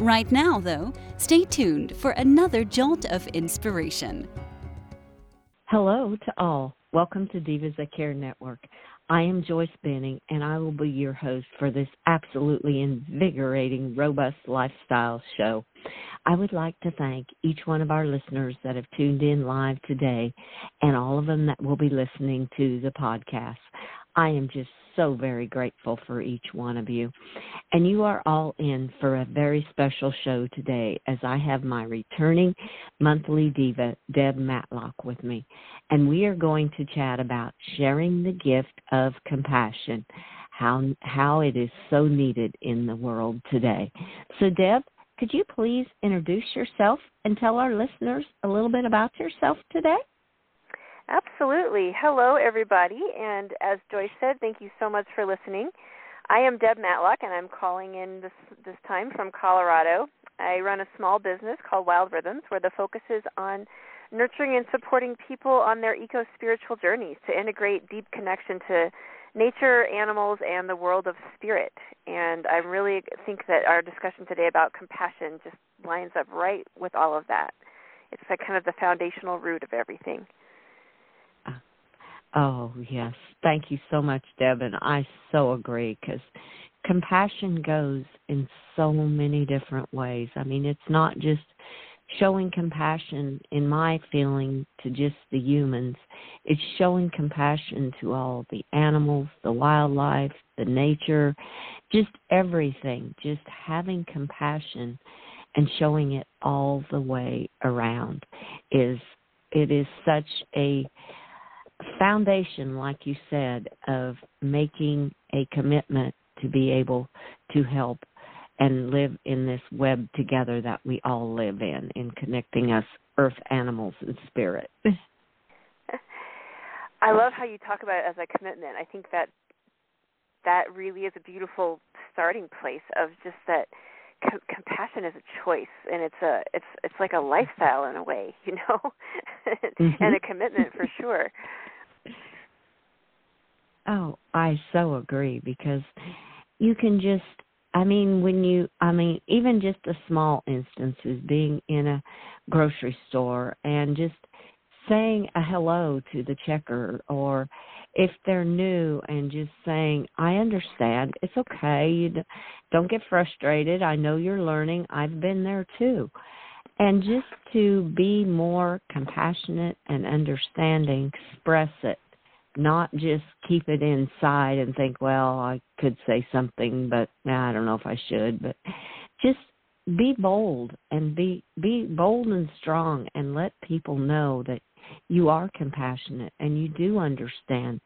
Right now, though, stay tuned for another jolt of inspiration. Hello to all. Welcome to Divas That Care Network. I am Joyce Benning, and I will be your host for this absolutely invigorating, robust lifestyle show. I would like to thank each one of our listeners that have tuned in live today and all of them that will be listening to the podcast. I am just so very grateful for each one of you. And you are all in for a very special show today as I have my returning monthly diva, Deb Matlock, with me. And we are going to chat about sharing the gift of compassion, how, how it is so needed in the world today. So, Deb, could you please introduce yourself and tell our listeners a little bit about yourself today? Absolutely. Hello, everybody. And as Joyce said, thank you so much for listening. I am Deb Matlock, and I'm calling in this this time from Colorado. I run a small business called Wild Rhythms, where the focus is on nurturing and supporting people on their eco spiritual journeys to integrate deep connection to nature, animals, and the world of spirit. And I really think that our discussion today about compassion just lines up right with all of that. It's like kind of the foundational root of everything. Oh, yes. Thank you so much, Deb. And I so agree because compassion goes in so many different ways. I mean, it's not just showing compassion, in my feeling, to just the humans, it's showing compassion to all the animals, the wildlife, the nature, just everything. Just having compassion and showing it all the way around is it is such a foundation, like you said, of making a commitment to be able to help and live in this web together that we all live in, in connecting us, earth, animals, and spirit. I love how you talk about it as a commitment. I think that that really is a beautiful starting place of just that com- compassion is a choice and it's a it's it's like a lifestyle in a way, you know, mm-hmm. and a commitment for sure. Oh, I so agree because you can just I mean when you I mean even just a small instance is being in a grocery store and just saying a hello to the checker or if they're new and just saying I understand. It's okay. You don't get frustrated. I know you're learning. I've been there too. And just to be more compassionate and understanding express it not just keep it inside and think, well, I could say something, but nah, I don't know if I should. But just be bold and be be bold and strong and let people know that you are compassionate and you do understand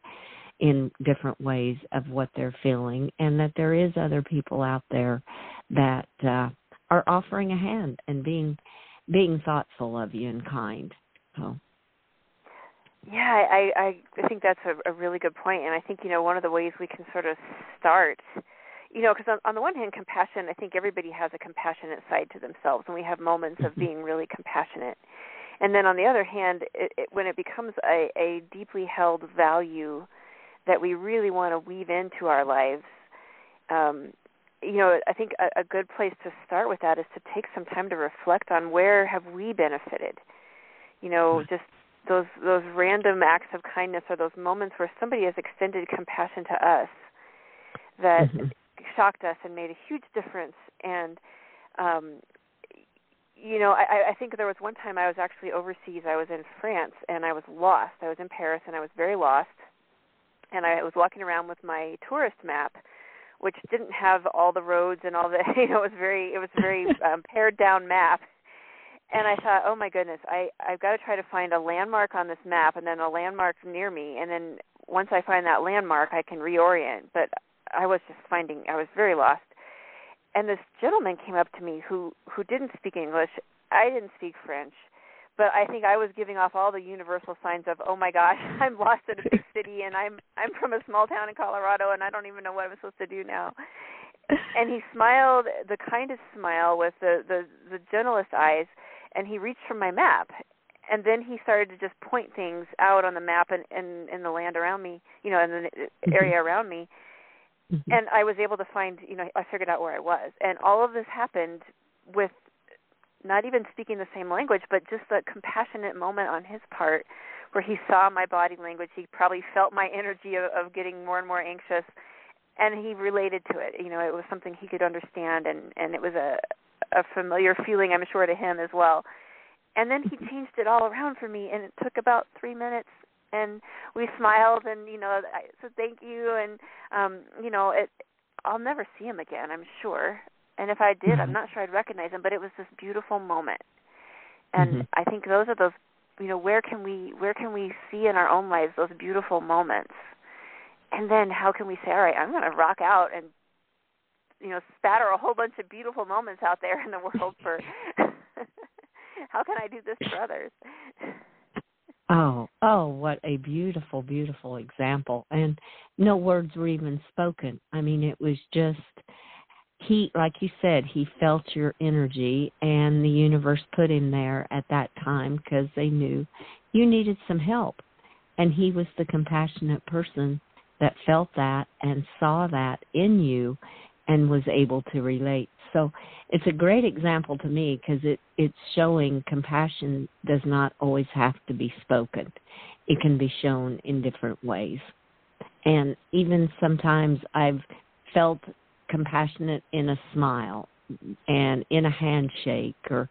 in different ways of what they're feeling and that there is other people out there that uh are offering a hand and being being thoughtful of you and kind so yeah, I I I think that's a, a really good point, and I think you know one of the ways we can sort of start, you know, because on, on the one hand, compassion. I think everybody has a compassionate side to themselves, and we have moments of mm-hmm. being really compassionate. And then on the other hand, it, it, when it becomes a, a deeply held value that we really want to weave into our lives, um, you know, I think a, a good place to start with that is to take some time to reflect on where have we benefited. You know, just those those random acts of kindness or those moments where somebody has extended compassion to us that mm-hmm. shocked us and made a huge difference and um you know i i think there was one time i was actually overseas. I was in france and i was lost. I was in paris and i was very lost. And i was walking around with my tourist map which didn't have all the roads and all the you know it was very it was a very um pared down map. And I thought, oh my goodness, I I've got to try to find a landmark on this map, and then a landmark near me, and then once I find that landmark, I can reorient. But I was just finding I was very lost. And this gentleman came up to me who who didn't speak English. I didn't speak French, but I think I was giving off all the universal signs of, oh my gosh, I'm lost in a big city, and I'm I'm from a small town in Colorado, and I don't even know what I'm supposed to do now. And he smiled the kindest smile with the the the gentlest eyes, and he reached for my map, and then he started to just point things out on the map and in in the land around me, you know, in the mm-hmm. area around me. Mm-hmm. And I was able to find, you know, I figured out where I was. And all of this happened with not even speaking the same language, but just a compassionate moment on his part where he saw my body language. He probably felt my energy of, of getting more and more anxious, and he related to it. You know, it was something he could understand, and and it was a a familiar feeling, I'm sure, to him as well. And then he changed it all around for me, and it took about three minutes. And we smiled, and you know, I said thank you, and um, you know, it. I'll never see him again, I'm sure. And if I did, mm-hmm. I'm not sure I'd recognize him, but it was this beautiful moment. And mm-hmm. I think those are those you know, where can we where can we see in our own lives those beautiful moments? And then how can we say, All right, I'm gonna rock out and you know, spatter a whole bunch of beautiful moments out there in the world for how can I do this for others? Oh, oh, what a beautiful, beautiful example. And no words were even spoken. I mean, it was just he like you said he felt your energy and the universe put him there at that time because they knew you needed some help and he was the compassionate person that felt that and saw that in you and was able to relate so it's a great example to me because it it's showing compassion does not always have to be spoken. It can be shown in different ways. And even sometimes i've felt compassionate in a smile and in a handshake or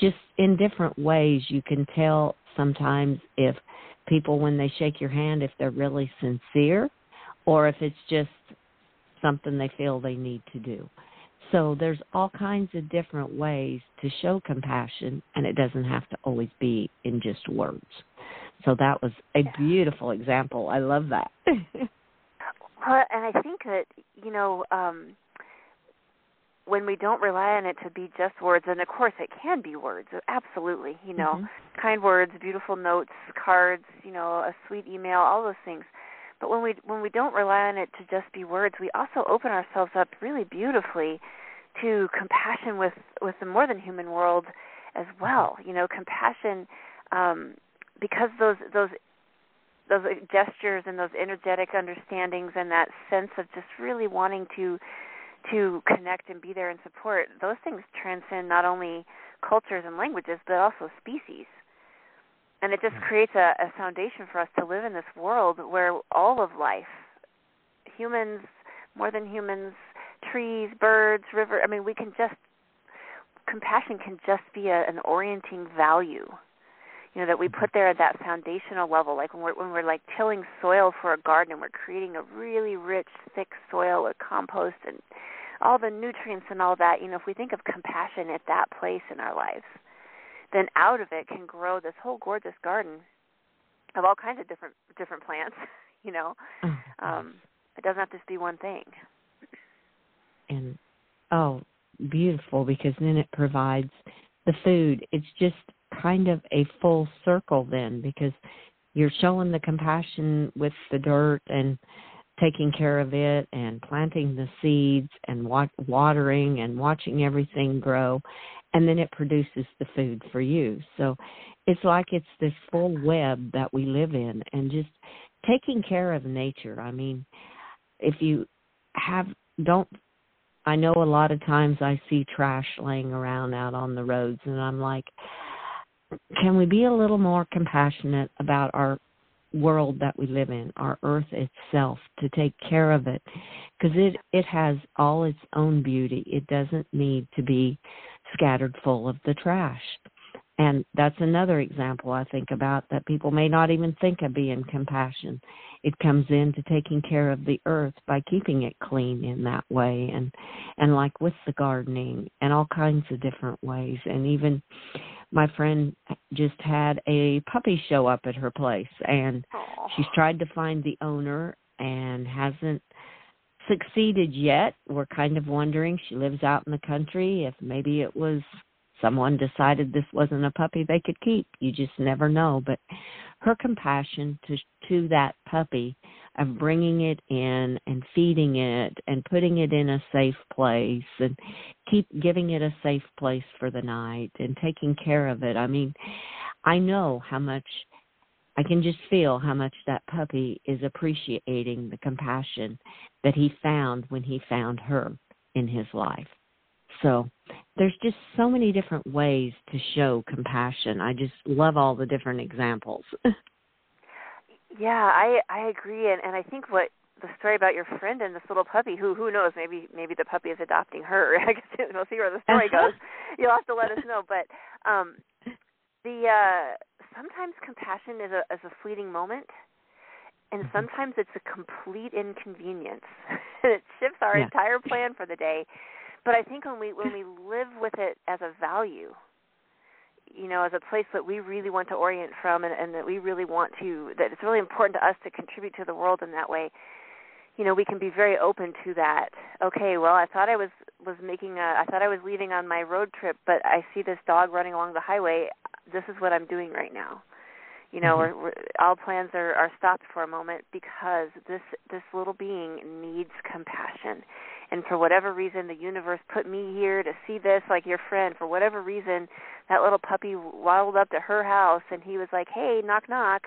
just in different ways. You can tell sometimes if people when they shake your hand if they're really sincere or if it's just something they feel they need to do so there's all kinds of different ways to show compassion and it doesn't have to always be in just words so that was a beautiful example i love that Well, and I think that you know um, when we don't rely on it to be just words, and of course it can be words, absolutely. You know, mm-hmm. kind words, beautiful notes, cards, you know, a sweet email, all those things. But when we when we don't rely on it to just be words, we also open ourselves up really beautifully to compassion with with the more than human world as well. You know, compassion um, because those those those gestures and those energetic understandings and that sense of just really wanting to to connect and be there and support those things transcend not only cultures and languages but also species and it just hmm. creates a, a foundation for us to live in this world where all of life humans more than humans trees birds river i mean we can just compassion can just be a, an orienting value you know that we hmm. put there at that foundational level. Like when we're when we're like tilling soil for a garden and we're creating a really rich thick soil with compost and all the nutrients and all that you know if we think of compassion at that place in our lives then out of it can grow this whole gorgeous garden of all kinds of different different plants you know? Oh, um it doesn't have to be one thing. And oh beautiful because then it provides the food. It's just kind of a full circle then because you're showing the compassion with the dirt and taking care of it and planting the seeds and watering and watching everything grow and then it produces the food for you. So it's like it's this full web that we live in and just taking care of nature. I mean if you have don't i know a lot of times i see trash laying around out on the roads and i'm like can we be a little more compassionate about our world that we live in, our earth itself, to take care of it, because it it has all its own beauty. It doesn't need to be scattered full of the trash. And that's another example I think about that people may not even think of being compassion. It comes into taking care of the earth by keeping it clean in that way and and like with the gardening and all kinds of different ways and even my friend just had a puppy show up at her place and Aww. she's tried to find the owner and hasn't succeeded yet. We're kind of wondering she lives out in the country if maybe it was someone decided this wasn't a puppy they could keep. You just never know. But her compassion to to that puppy of bringing it in and feeding it and putting it in a safe place and keep giving it a safe place for the night and taking care of it. I mean, I know how much I can just feel how much that puppy is appreciating the compassion that he found when he found her in his life. So there's just so many different ways to show compassion. I just love all the different examples. yeah, I I agree and and I think what the story about your friend and this little puppy who who knows maybe maybe the puppy is adopting her. I guess we'll see where the story goes. You'll have to let us know, but um the uh sometimes compassion is a is a fleeting moment and mm-hmm. sometimes it's a complete inconvenience. And it shifts our yeah. entire plan for the day but I think when we when we live with it as a value, you know, as a place that we really want to orient from, and, and that we really want to, that it's really important to us to contribute to the world in that way. You know, we can be very open to that. Okay, well, I thought I was was making a, I thought I was leaving on my road trip, but I see this dog running along the highway. This is what I'm doing right now. You know, mm-hmm. we're, we're, all plans are are stopped for a moment because this this little being needs compassion and for whatever reason the universe put me here to see this like your friend for whatever reason that little puppy waddled up to her house and he was like hey knock knock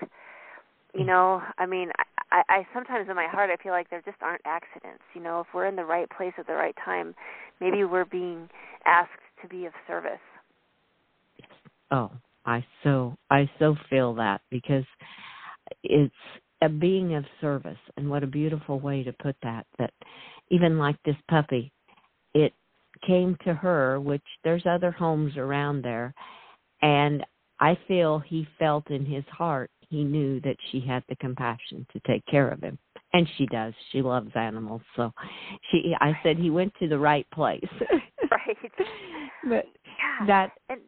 you know i mean i i sometimes in my heart i feel like there just aren't accidents you know if we're in the right place at the right time maybe we're being asked to be of service oh i so i so feel that because it's a being of service and what a beautiful way to put that that even like this puppy, it came to her, which there's other homes around there, and I feel he felt in his heart he knew that she had the compassion to take care of him. And she does. She loves animals. So she I said he went to the right place. right. But yeah. that and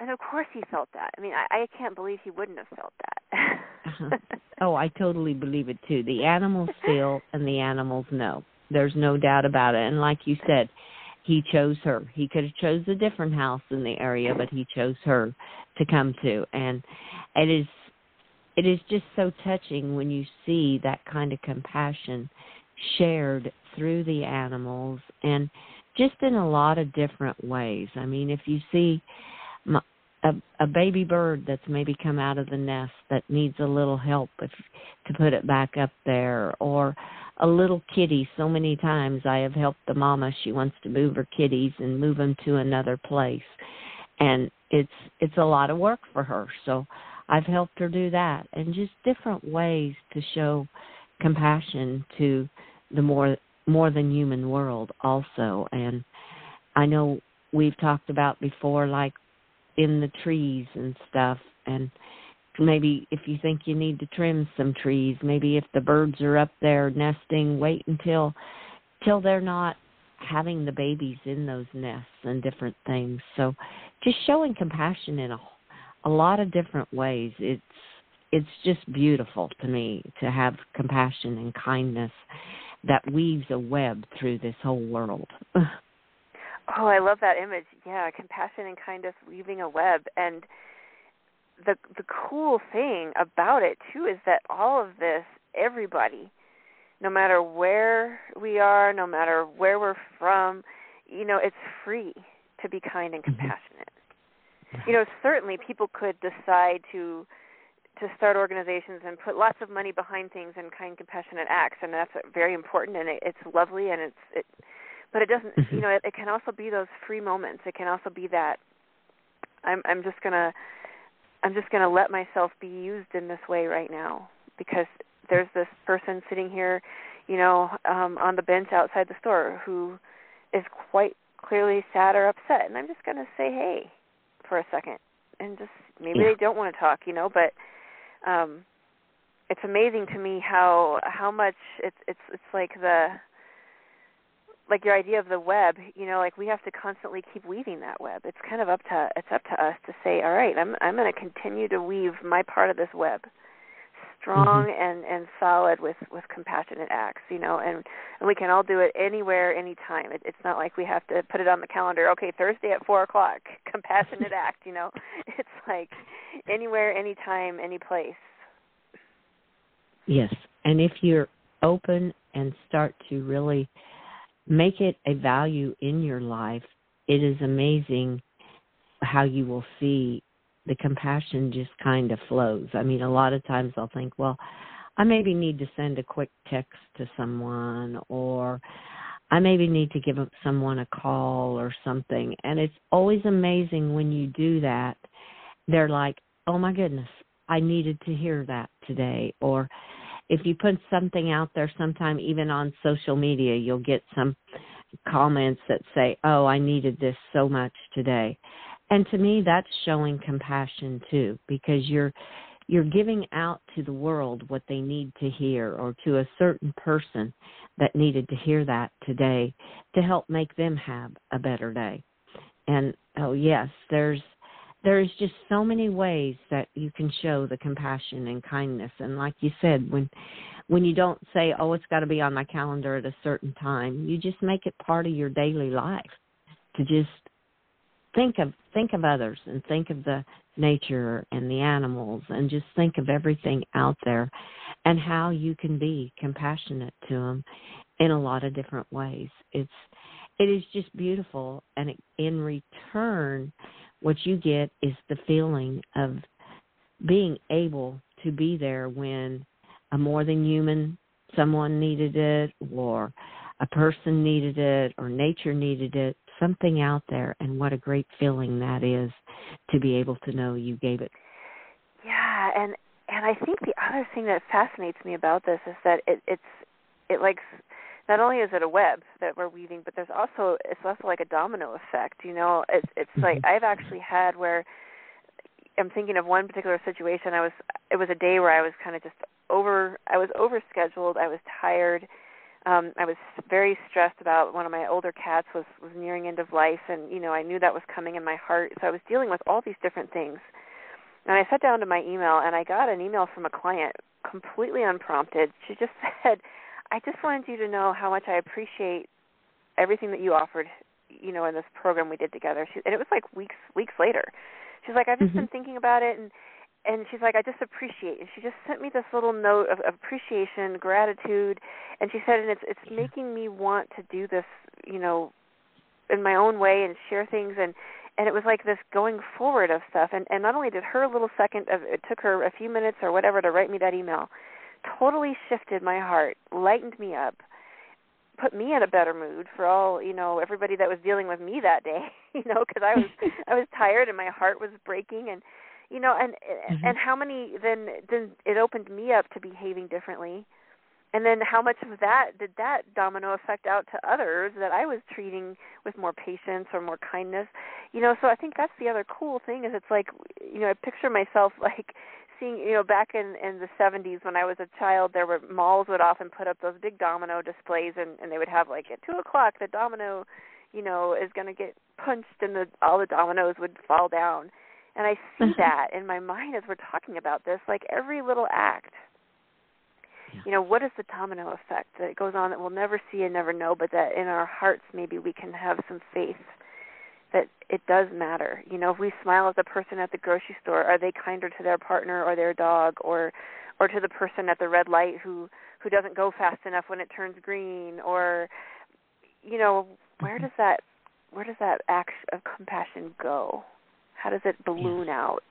and of course he felt that. I mean, I, I can't believe he wouldn't have felt that. uh-huh. Oh, I totally believe it too. The animals feel and the animals know. There's no doubt about it. And like you said, he chose her. He could have chose a different house in the area, but he chose her to come to. And it is it is just so touching when you see that kind of compassion shared through the animals and just in a lot of different ways. I mean, if you see a, a baby bird that's maybe come out of the nest that needs a little help if, to put it back up there or a little kitty. So many times i have helped the mama. She wants to move her kitties and move them to another place. And it's it's a lot of work for her. So i've helped her do that. And just different ways to show compassion to the more more than human world also. And i know we've talked about before like in the trees and stuff. And maybe if you think you need to trim some trees maybe if the birds are up there nesting wait until till they're not having the babies in those nests and different things. So just showing compassion in a a lot of different ways. It's it's just beautiful to me to have compassion and kindness that weaves a web through this whole world Oh, I love that image. Yeah, compassion and kindness weaving a web. And the the cool thing about it too is that all of this, everybody, no matter where we are, no matter where we're from, you know, it's free to be kind and mm-hmm. compassionate. Mm-hmm. You know, certainly people could decide to to start organizations and put lots of money behind things and kind compassionate acts and that's very important and it, it's lovely and it's it but it doesn't mm-hmm. you know it, it can also be those free moments it can also be that i'm i'm just going to i'm just going to let myself be used in this way right now because there's this person sitting here you know um on the bench outside the store who is quite clearly sad or upset and i'm just going to say hey for a second and just maybe yeah. they don't want to talk you know but um it's amazing to me how how much it's it's it's like the like your idea of the web, you know, like we have to constantly keep weaving that web. It's kind of up to it's up to us to say, all right, I'm I'm going to continue to weave my part of this web, strong mm-hmm. and and solid with with compassionate acts you know and and we can all do it anywhere anytime it, it's not like we have to put it on the calendar okay thursday at four o'clock compassionate act you know it's like anywhere anytime any place yes and if you're open and start to really make it a value in your life it is amazing how you will see the compassion just kind of flows. I mean, a lot of times I'll think, well, I maybe need to send a quick text to someone or I maybe need to give someone a call or something. And it's always amazing when you do that. They're like, oh my goodness, I needed to hear that today. Or if you put something out there, sometime even on social media, you'll get some comments that say, oh, I needed this so much today. And to me that's showing compassion too because you're you're giving out to the world what they need to hear or to a certain person that needed to hear that today to help make them have a better day. And oh yes there's there's just so many ways that you can show the compassion and kindness. And like you said when when you don't say oh it's got to be on my calendar at a certain time you just make it part of your daily life to just think of think of others and think of the nature and the animals and just think of everything out there and how you can be compassionate to them in a lot of different ways. It's it is just beautiful and in return what you get is the feeling of being able to be there when a more than human someone needed it or a person needed it or nature needed it something out there and what a great feeling that is to be able to know you gave it. Yeah and and i think the other thing that fascinates me about this is that it it's it like not only is it a web that we're weaving but there's also it's also like a domino effect you know? It's it's mm-hmm. like i've actually had where i'm thinking of one particular situation. I was it was a day where i was kind of just over i was over scheduled i was tired um I was very stressed about one of my older cats was was nearing end of life and you know I knew that was coming in my heart. So I was dealing with all these different things. And I sat down to my email and I got an email from a client completely unprompted. She just said I just wanted you to know how much I appreciate everything that you offered you know in this program we did together she, and it was like weeks weeks later she's like I've just mm-hmm. been thinking about it and and she's like, I just appreciate. And she just sent me this little note of, of appreciation, gratitude, and she said, and it's it's making me want to do this, you know, in my own way and share things and and it was like this going forward of stuff and and not only did her little second of it took her a few minutes or whatever to write me that email totally shifted my heart lightened me up put me in a better mood for all you know everybody that was dealing with me that day you know because i was i was tired and my heart was breaking and you know and mm-hmm. and how many then then it opened me up to behaving differently and then how much of that did that domino effect out to others that I was treating with more patience or more kindness you know so I think that's the other cool thing is it's like you know I picture myself like seeing you know back in in the 70s when I was a child there were malls would often put up those big domino displays and and they would have like at two o'clock the domino you know is going to get punched and the all the dominoes would fall down and I see that in my mind as we're talking about this, like every little act. Yeah. You know, what is the domino effect that goes on that we'll never see and never know, but that in our hearts maybe we can have some faith that it does matter. You know, if we smile at the person at the grocery store, are they kinder to their partner or their dog or or to the person at the red light who who doesn't go fast enough when it turns green or you know, where does that where does that act of compassion go? How does it balloon yes. out?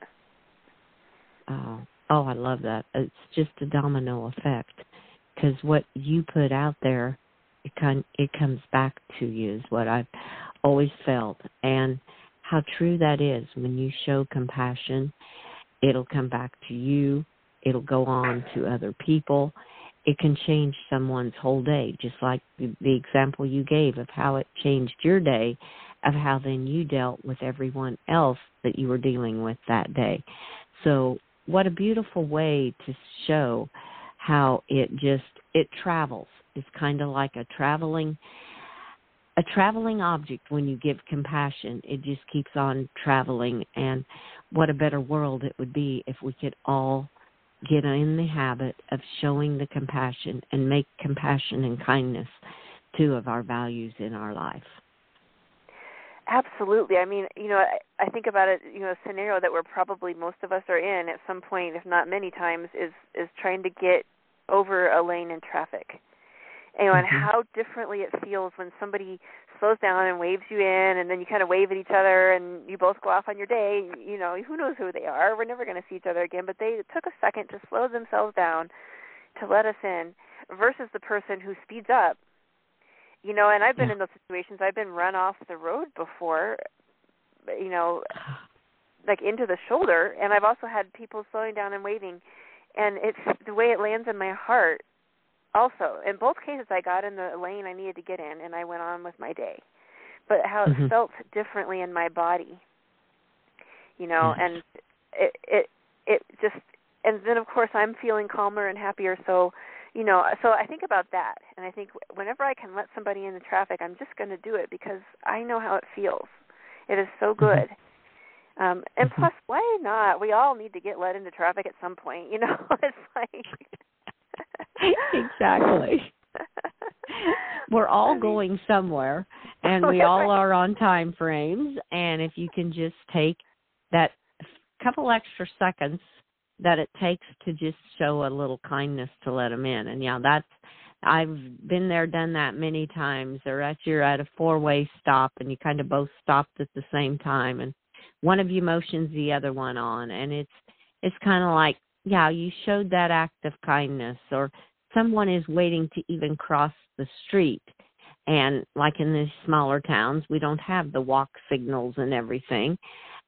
Oh, oh, I love that. It's just a domino effect because what you put out there, it kind it comes back to you is what I've always felt, and how true that is. When you show compassion, it'll come back to you. It'll go on to other people. It can change someone's whole day, just like the, example you gave of how it changed your day of how then you dealt with everyone else that you were dealing with that day. So, what a beautiful way to show how it just it travels. It's kind of like a traveling a traveling object when you give compassion. It just keeps on traveling and what a better world it would be if we could all get in the habit of showing the compassion and make compassion and kindness two of our values in our life. Absolutely. I mean, you know, I, I think about it. You know, a scenario that we're probably most of us are in at some point, if not many times, is is trying to get over a lane in traffic. Know, mm-hmm. and how differently it feels when somebody slows down and waves you in, and then you kind of wave at each other, and you both go off on your day. You know, who knows who they are? We're never going to see each other again. But they took a second to slow themselves down to let us in, versus the person who speeds up you know and i've been yeah. in those situations i've been run off the road before you know like into the shoulder and i've also had people slowing down and waving and it's the way it lands in my heart also in both cases i got in the lane i needed to get in and i went on with my day but how mm-hmm. it felt differently in my body you know yes. and it it it just and then of course i'm feeling calmer and happier so you know so i think about that and i think whenever i can let somebody in the traffic i'm just going to do it because i know how it feels it is so mm-hmm. good um and mm-hmm. plus why not we all need to get let into traffic at some point you know it's like exactly we're all going somewhere and oh, we all are on time frames and if you can just take that couple extra seconds that it takes to just show a little kindness to let them in. And yeah, that's I've been there, done that many times. Or at you're at a four way stop and you kind of both stopped at the same time, and one of you motions the other one on, and it's it's kind of like yeah, you showed that act of kindness, or someone is waiting to even cross the street. And like in the smaller towns, we don't have the walk signals and everything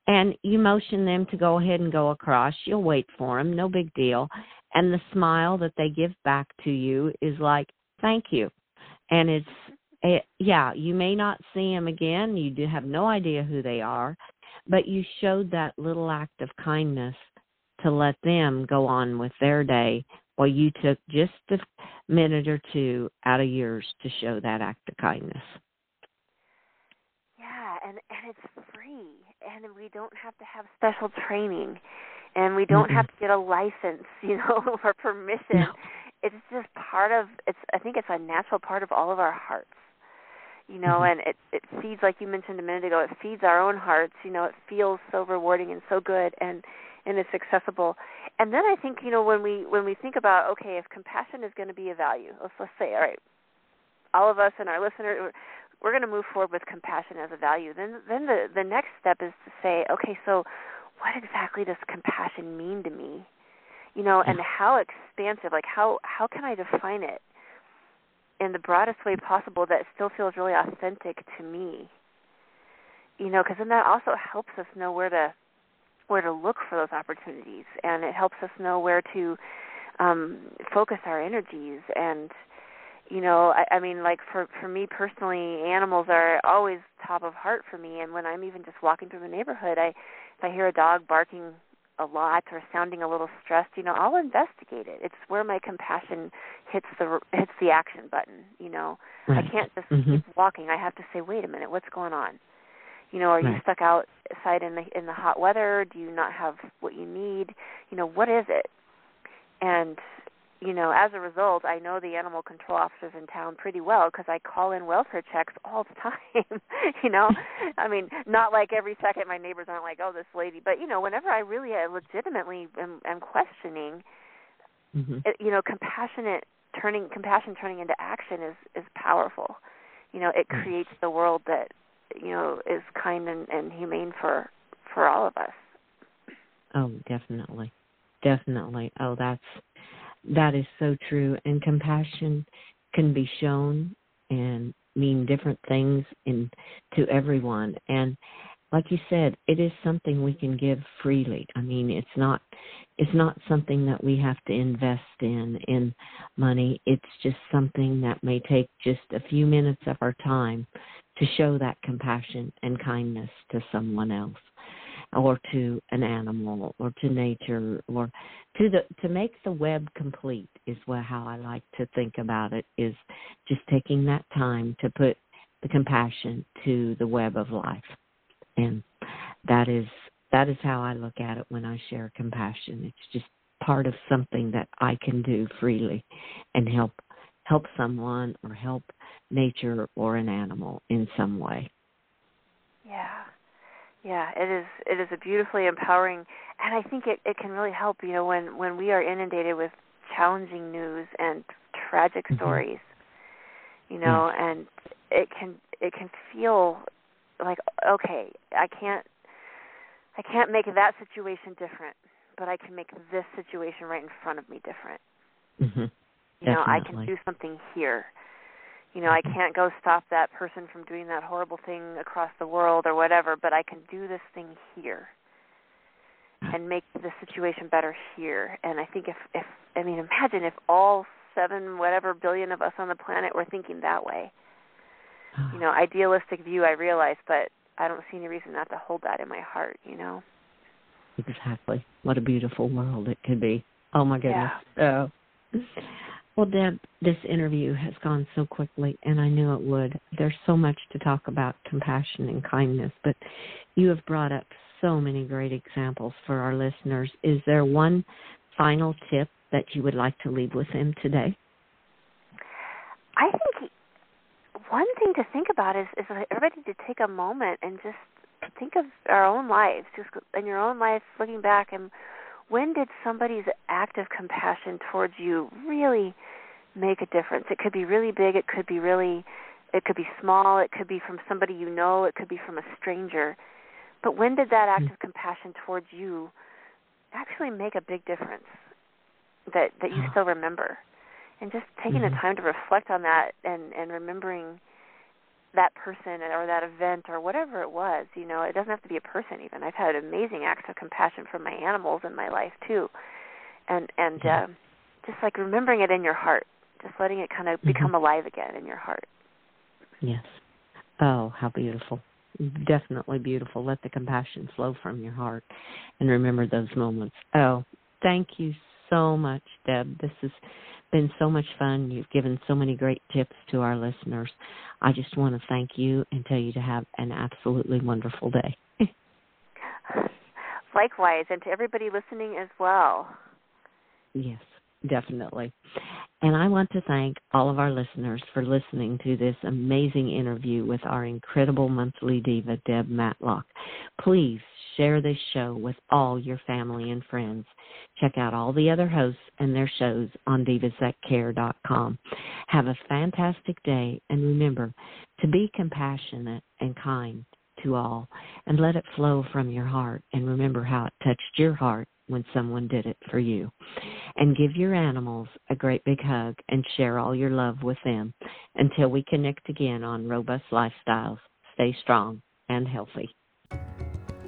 and you motion them to go ahead and go across. You'll wait for them, no big deal. And the smile that they give back to you is like, thank you. And it's, it, yeah, you may not see them again. You do have no idea who they are, but you showed that little act of kindness to let them go on with their day while you took just a minute or two out of yours to show that act of kindness. Yeah, and and it's free and we don't have to have special training and we don't mm-hmm. have to get a license, you know, or permission. No. It's just part of it's I think it's a natural part of all of our hearts. You know, mm-hmm. and it it feeds like you mentioned a minute ago, it feeds our own hearts, you know, it feels so rewarding and so good and and it's accessible. And then I think, you know, when we when we think about okay, if compassion is going to be a value, let's let's say, all right, all of us and our listeners we're going to move forward with compassion as a value, then then the the next step is to say, okay, so what exactly does compassion mean to me? You know, and how expansive, like how how can I define it in the broadest way possible that still feels really authentic to me? You know, because then that also helps us know where to where to look for those opportunities, and it helps us know where to um, focus our energies. And you know I, I mean like for for me personally animals are always top of heart for me. And when i'm even just walking through the neighborhood i if i hear a dog barking a lot or sounding a little stressed you know i'll investigate it. It's where my compassion hits the hits the action button you know. Right. i can't just mm-hmm. keep walking. I have to say wait a minute what's going on you know are right. you stuck outside in the in the hot weather do you not have what you need you know what is it and you know, as a result, I know the animal control officers in town pretty well because I call in welfare checks all the time. you know, I mean, not like every second my neighbors aren't like, "Oh, this lady," but you know, whenever I really uh, legitimately am, am questioning, mm-hmm. it, you know, compassionate turning compassion turning into action is is powerful. You know, it creates the world that you know is kind and, and humane for for all of us. Oh, definitely, definitely. Oh, that's that is so true. And compassion can be shown and mean different things in to everyone. And like you said, it is something we can give freely. I mean, it's not it's not something that we have to invest in in money. It's just something that may take just a few minutes of our time to show that compassion and kindness to someone else or to an animal or to nature or to the to make the web complete is what how I like to think about it is just taking that time to put the compassion to the web of life. And that is that is how I look at it when I share compassion. It's just part of something that I can do freely and help help someone or help nature or an animal in some way. Yeah. Yeah, it is it is a beautifully empowering and I think it, it can really help, you know, when, when we are inundated with challenging news and tragic mm-hmm. stories, you know, yes. and it can it can feel like okay, I can't I can't make that situation different, but I can make this situation right in front of me different. Mm-hmm. You know, I can do something here. You know, I mm-hmm. can't go stop that person from doing that horrible thing across the world or whatever, but I can do this thing here and make the situation better here. And I think if if I mean imagine if all seven whatever billion of us on the planet were thinking that way. You know, idealistic view I realize, but I don't see any reason not to hold that in my heart, you know. Exactly. What a beautiful world it could be. Oh my goodness. Yeah. Oh. Well, Deb, this interview has gone so quickly, and I knew it would. There's so much to talk about compassion and kindness, but you have brought up so many great examples for our listeners. Is there one final tip that you would like to leave with them today? I think one thing to think about is is everybody to take a moment and just think of our own lives, just in your own life, looking back and when did somebody's act of compassion towards you really make a difference? It could be really big, it could be really it could be small, it could be from somebody you know, it could be from a stranger. But when did that act of compassion towards you actually make a big difference that that you still remember? And just taking mm-hmm. the time to reflect on that and and remembering that person or that event or whatever it was. You know, it doesn't have to be a person. Even I've had amazing acts of compassion from my animals in my life too, and and uh, just like remembering it in your heart, just letting it kind of mm-hmm. become alive again in your heart. Yes. Oh, how beautiful. Definitely beautiful. Let the compassion flow from your heart and remember those moments. Oh, thank you so much, Deb. This has been so much fun. You've given so many great tips to our listeners. I just want to thank you and tell you to have an absolutely wonderful day. Likewise, and to everybody listening as well. Yes, definitely. And I want to thank all of our listeners for listening to this amazing interview with our incredible monthly diva, Deb Matlock. Please share this show with all your family and friends. Check out all the other hosts and their shows on divasthatcare.com. Have a fantastic day and remember to be compassionate and kind to all and let it flow from your heart and remember how it touched your heart when someone did it for you. And give your animals a great big hug and share all your love with them. Until we connect again on Robust Lifestyles, stay strong and healthy.